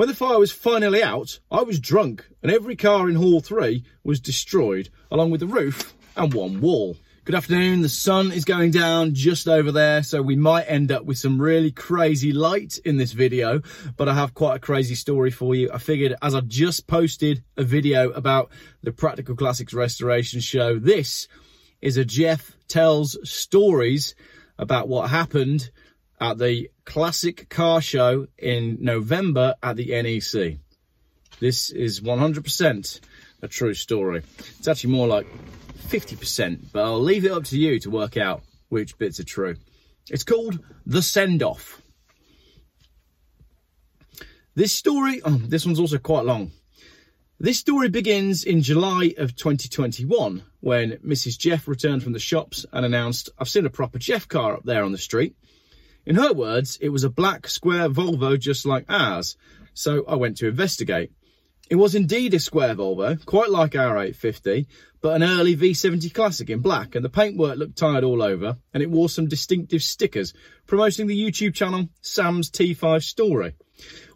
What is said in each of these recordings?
When the fire was finally out, I was drunk and every car in Hall 3 was destroyed, along with the roof and one wall. Good afternoon, the sun is going down just over there, so we might end up with some really crazy light in this video, but I have quite a crazy story for you. I figured as I just posted a video about the Practical Classics Restoration Show, this is a Jeff Tells Stories about what happened at the Classic Car Show in November at the NEC. This is 100% a true story. It's actually more like 50%, but I'll leave it up to you to work out which bits are true. It's called The Send Off. This story, oh, this one's also quite long. This story begins in July of 2021 when Mrs. Jeff returned from the shops and announced, I've seen a proper Jeff car up there on the street. In her words, it was a black square Volvo just like ours, so I went to investigate. It was indeed a square Volvo, quite like our 850, but an early V70 Classic in black, and the paintwork looked tired all over, and it wore some distinctive stickers, promoting the YouTube channel Sam's T5 Story.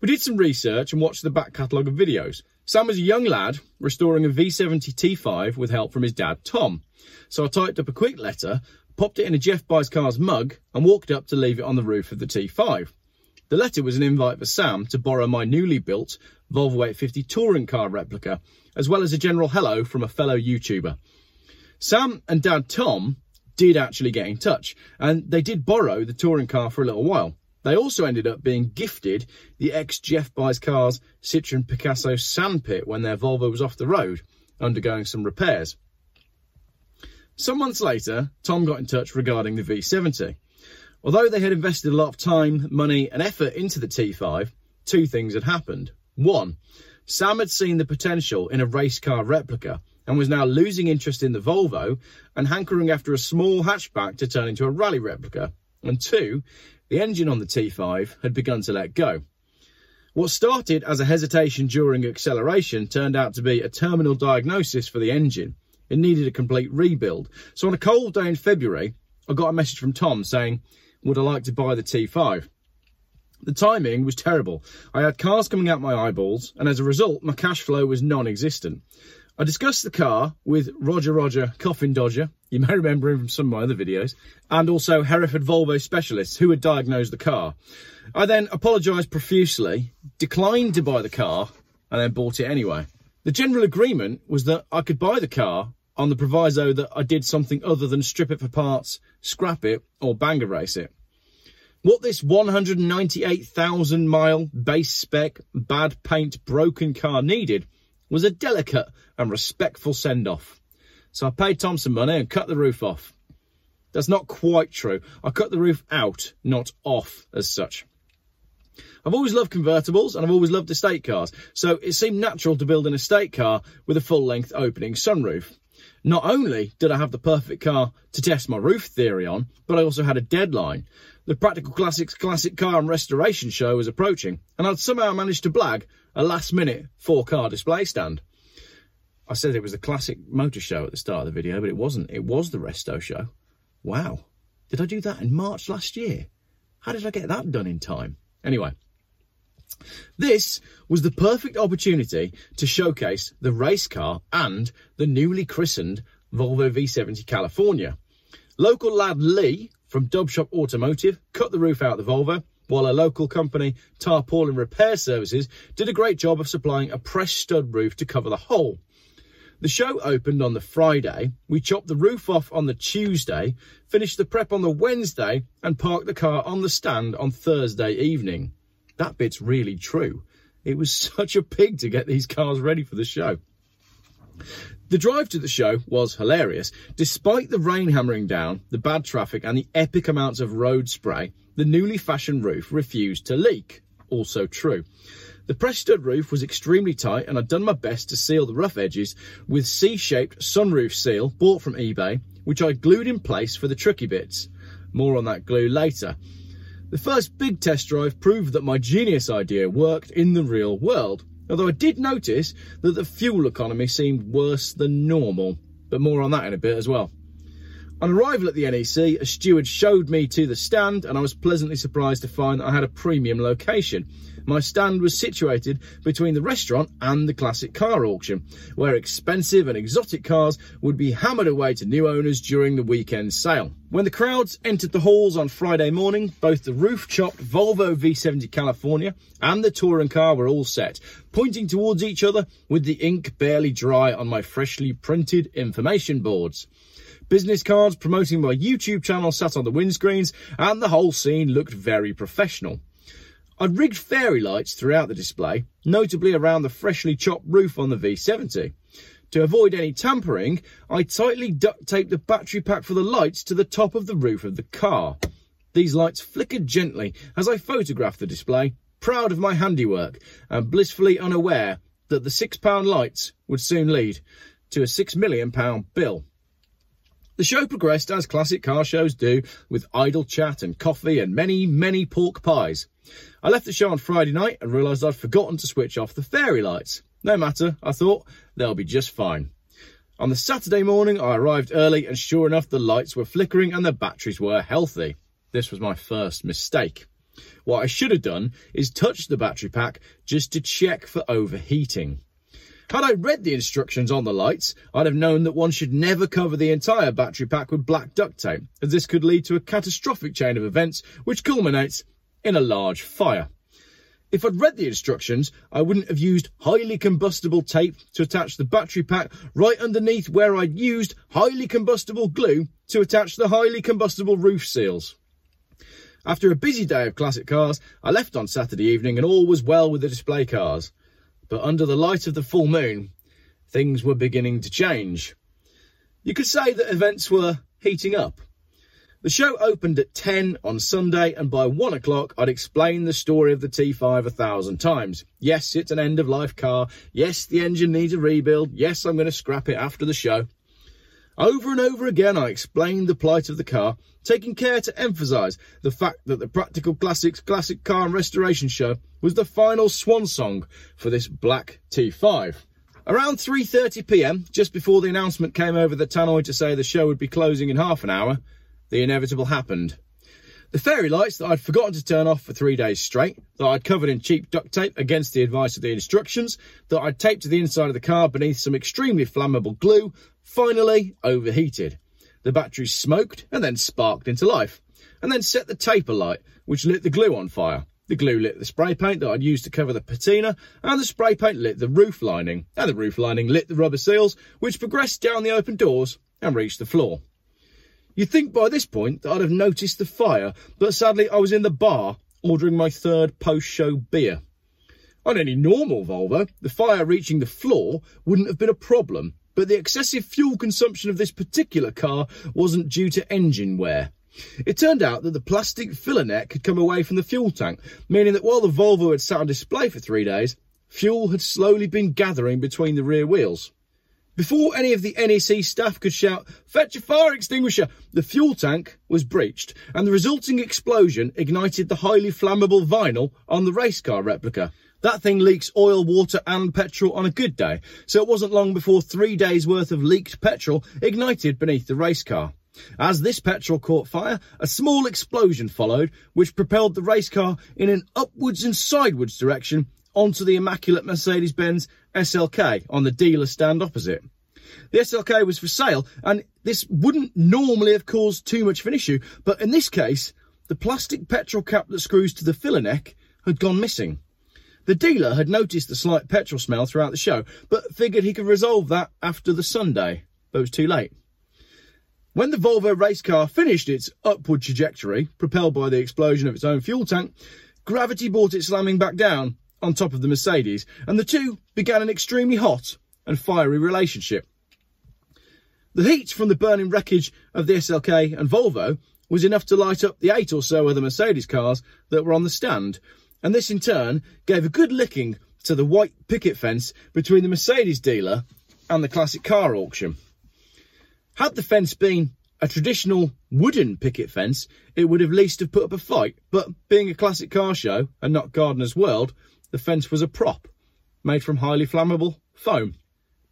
We did some research and watched the back catalogue of videos. Sam was a young lad restoring a V70 T5 with help from his dad, Tom. So I typed up a quick letter popped it in a Jeff Buys Cars mug and walked up to leave it on the roof of the T5. The letter was an invite for Sam to borrow my newly built Volvo 850 touring car replica, as well as a general hello from a fellow YouTuber. Sam and dad Tom did actually get in touch, and they did borrow the touring car for a little while. They also ended up being gifted the ex Jeff Buys Cars Citroen Picasso sandpit when their Volvo was off the road, undergoing some repairs. Some months later, Tom got in touch regarding the V70. Although they had invested a lot of time, money, and effort into the T5, two things had happened. One, Sam had seen the potential in a race car replica and was now losing interest in the Volvo and hankering after a small hatchback to turn into a rally replica. And two, the engine on the T5 had begun to let go. What started as a hesitation during acceleration turned out to be a terminal diagnosis for the engine it needed a complete rebuild. So on a cold day in February, I got a message from Tom saying, would I like to buy the T5? The timing was terrible. I had cars coming out my eyeballs, and as a result, my cash flow was non-existent. I discussed the car with Roger Roger Coffin Dodger, you may remember him from some of my other videos, and also Hereford Volvo specialists who had diagnosed the car. I then apologised profusely, declined to buy the car, and then bought it anyway. The general agreement was that I could buy the car on the proviso that I did something other than strip it for parts, scrap it, or banger race it. What this 198,000 mile base spec, bad paint, broken car needed was a delicate and respectful send off. So I paid Tom some money and cut the roof off. That's not quite true. I cut the roof out, not off as such. I've always loved convertibles and I've always loved estate cars, so it seemed natural to build an estate car with a full length opening sunroof. Not only did I have the perfect car to test my roof theory on, but I also had a deadline. The Practical Classics Classic Car and Restoration Show was approaching, and I'd somehow managed to blag a last minute four car display stand. I said it was the Classic Motor Show at the start of the video, but it wasn't. It was the Resto Show. Wow. Did I do that in March last year? How did I get that done in time? Anyway, this was the perfect opportunity to showcase the race car and the newly christened Volvo V70 California. Local lad Lee from Dubshop Automotive cut the roof out of the Volvo, while a local company, Tarpaulin Repair Services, did a great job of supplying a press stud roof to cover the hole. The show opened on the Friday. We chopped the roof off on the Tuesday, finished the prep on the Wednesday, and parked the car on the stand on Thursday evening. That bit's really true. It was such a pig to get these cars ready for the show. The drive to the show was hilarious. Despite the rain hammering down, the bad traffic and the epic amounts of road spray, the newly fashioned roof refused to leak. Also true. The press stud roof was extremely tight and I'd done my best to seal the rough edges with C-shaped sunroof seal bought from eBay, which I glued in place for the tricky bits. More on that glue later. The first big test drive proved that my genius idea worked in the real world, although I did notice that the fuel economy seemed worse than normal, but more on that in a bit as well. On arrival at the NEC, a steward showed me to the stand and I was pleasantly surprised to find that I had a premium location. my stand was situated between the restaurant and the classic car auction, where expensive and exotic cars would be hammered away to new owners during the weekend sale. When the crowds entered the halls on Friday morning, both the roof-chopped Volvo V70 California and the touring car were all set, pointing towards each other with the ink barely dry on my freshly printed information boards. Business cards promoting my YouTube channel sat on the windscreens, and the whole scene looked very professional. I'd rigged fairy lights throughout the display, notably around the freshly chopped roof on the V70. To avoid any tampering, I tightly duct taped the battery pack for the lights to the top of the roof of the car. These lights flickered gently as I photographed the display, proud of my handiwork and blissfully unaware that the £6 lights would soon lead to a £6 million bill. The show progressed as classic car shows do, with idle chat and coffee and many, many pork pies. I left the show on Friday night and realised I'd forgotten to switch off the fairy lights. No matter, I thought, they'll be just fine. On the Saturday morning, I arrived early and sure enough, the lights were flickering and the batteries were healthy. This was my first mistake. What I should have done is touch the battery pack just to check for overheating. Had I read the instructions on the lights, I'd have known that one should never cover the entire battery pack with black duct tape, as this could lead to a catastrophic chain of events which culminates in a large fire. If I'd read the instructions, I wouldn't have used highly combustible tape to attach the battery pack right underneath where I'd used highly combustible glue to attach the highly combustible roof seals. After a busy day of classic cars, I left on Saturday evening and all was well with the display cars but under the light of the full moon, things were beginning to change. You could say that events were heating up. The show opened at 10 on Sunday, and by 1 o'clock, I'd explained the story of the T5 a thousand times. Yes, it's an end of life car. Yes, the engine needs a rebuild. Yes, I'm going to scrap it after the show. Over and over again, I explained the plight of the car, taking care to emphasise the fact that the Practical Classics Classic Car and Restoration Show was the final swan song for this black T5. Around 3.30pm, just before the announcement came over the tannoy to say the show would be closing in half an hour, the inevitable happened. The fairy lights that I'd forgotten to turn off for three days straight, that I'd covered in cheap duct tape against the advice of the instructions, that I'd taped to the inside of the car beneath some extremely flammable glue, finally overheated. The battery smoked and then sparked into life, and then set the tape alight, which lit the glue on fire. The glue lit the spray paint that I'd used to cover the patina, and the spray paint lit the roof lining, and the roof lining lit the rubber seals, which progressed down the open doors and reached the floor. You'd think by this point that I'd have noticed the fire, but sadly I was in the bar ordering my third post-show beer. On any normal Volvo, the fire reaching the floor wouldn't have been a problem, but the excessive fuel consumption of this particular car wasn't due to engine wear. It turned out that the plastic filler neck had come away from the fuel tank, meaning that while the Volvo had sat on display for three days, fuel had slowly been gathering between the rear wheels. Before any of the NEC staff could shout, fetch a fire extinguisher, the fuel tank was breached and the resulting explosion ignited the highly flammable vinyl on the race car replica. That thing leaks oil, water and petrol on a good day, so it wasn't long before three days worth of leaked petrol ignited beneath the race car. As this petrol caught fire, a small explosion followed, which propelled the race car in an upwards and sideways direction onto the immaculate Mercedes-Benz SLK on the dealer stand opposite. The SLK was for sale and this wouldn't normally have caused too much of an issue, but in this case, the plastic petrol cap that screws to the filler neck had gone missing. The dealer had noticed the slight petrol smell throughout the show, but figured he could resolve that after the Sunday, but it was too late. When the Volvo race car finished its upward trajectory, propelled by the explosion of its own fuel tank, gravity brought it slamming back down on top of the Mercedes, and the two began an extremely hot and fiery relationship. The heat from the burning wreckage of the SLK and Volvo was enough to light up the eight or so other Mercedes cars that were on the stand, and this in turn gave a good licking to the white picket fence between the Mercedes dealer and the classic car auction. Had the fence been a traditional wooden picket fence, it would have least have put up a fight, but being a classic car show and not Gardener's World, the fence was a prop, made from highly flammable foam.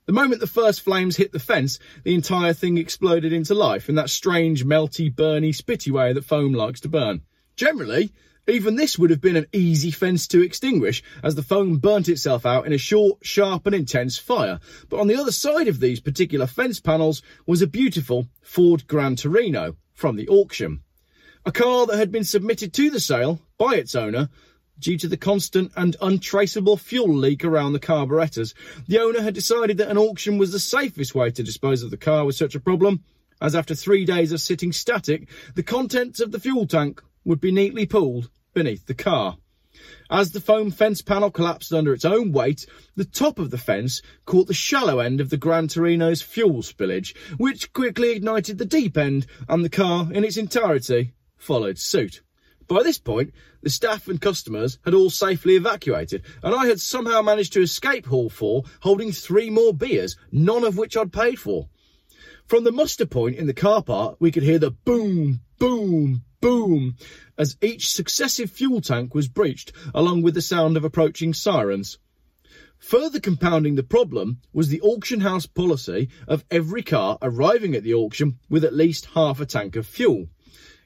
The moment the first flames hit the fence, the entire thing exploded into life in that strange, melty, burny, spitty way that foam likes to burn. Generally, Even this would have been an easy fence to extinguish, as the foam burnt itself out in a short, sharp and intense fire. But on the other side of these particular fence panels was a beautiful Ford Gran Torino from the auction. A car that had been submitted to the sale by its owner due to the constant and untraceable fuel leak around the carburettors. The owner had decided that an auction was the safest way to dispose of the car with such a problem, as after three days of sitting static, the contents of the fuel tank would be neatly pulled beneath the car. As the foam fence panel collapsed under its own weight, the top of the fence caught the shallow end of the Gran Torino's fuel spillage, which quickly ignited the deep end, and the car in its entirety followed suit. By this point, the staff and customers had all safely evacuated, and I had somehow managed to escape Hall 4 holding three more beers, none of which I'd paid for. From the muster point in the car park, we could hear the boom, boom, boom as each successive fuel tank was breached, along with the sound of approaching sirens. Further compounding the problem was the auction house policy of every car arriving at the auction with at least half a tank of fuel.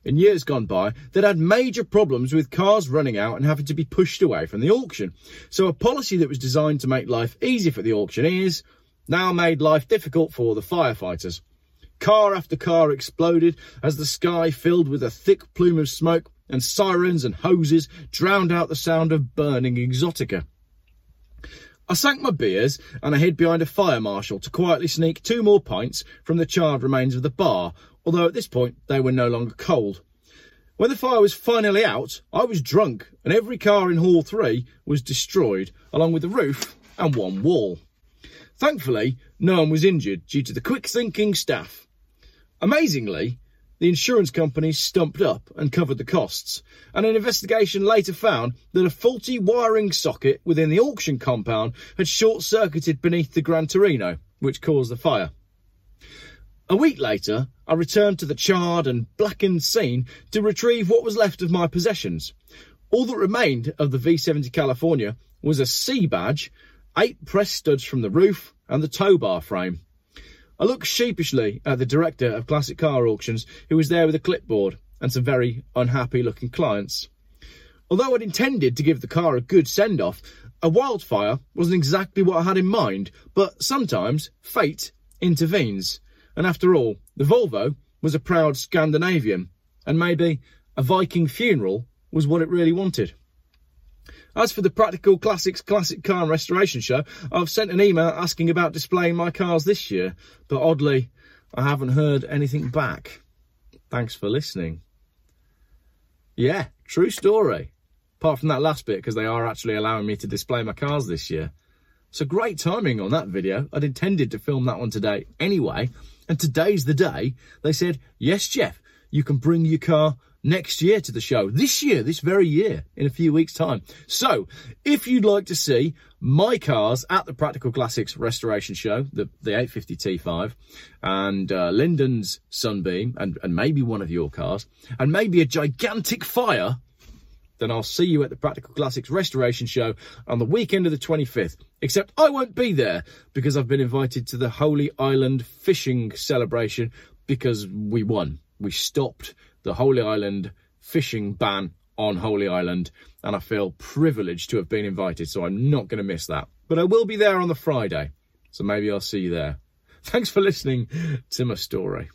In years gone by, they'd had major problems with cars running out and having to be pushed away from the auction. So a policy that was designed to make life easy for the auctioneers now made life difficult for the firefighters. Car after car exploded as the sky filled with a thick plume of smoke and sirens and hoses drowned out the sound of burning exotica. I sank my beers and I hid behind a fire marshal to quietly sneak two more pints from the charred remains of the bar, although at this point they were no longer cold. When the fire was finally out, I was drunk and every car in Hall 3 was destroyed, along with the roof and one wall. Thankfully, no one was injured due to the quick thinking staff. Amazingly, the insurance company stumped up and covered the costs, and an investigation later found that a faulty wiring socket within the auction compound had short circuited beneath the Gran Torino, which caused the fire. A week later, I returned to the charred and blackened scene to retrieve what was left of my possessions. All that remained of the V70 California was a C badge, eight press studs from the roof, and the tow bar frame. I looked sheepishly at the director of Classic Car Auctions, who was there with a clipboard and some very unhappy looking clients. Although I'd intended to give the car a good send off, a wildfire wasn't exactly what I had in mind, but sometimes fate intervenes. And after all, the Volvo was a proud Scandinavian, and maybe a Viking funeral was what it really wanted. As for the Practical Classics Classic Car Restoration Show, I've sent an email asking about displaying my cars this year, but oddly, I haven't heard anything back. Thanks for listening. Yeah, true story. Apart from that last bit, because they are actually allowing me to display my cars this year. So great timing on that video. I'd intended to film that one today anyway. And today's the day they said, yes, Jeff, you can bring your car next year to the show. This year, this very year, in a few weeks' time. So, if you'd like to see my cars at the Practical Classics Restoration Show, the, the 850 T5, and uh, Lyndon's Sunbeam, and, and maybe one of your cars, and maybe a gigantic fire, then I'll see you at the Practical Classics Restoration Show on the weekend of the 25th. Except I won't be there because I've been invited to the Holy Island fishing celebration because we won. We stopped the Holy Island fishing ban on Holy Island, and I feel privileged to have been invited, so I'm not going to miss that. But I will be there on the Friday, so maybe I'll see you there. Thanks for listening to my story.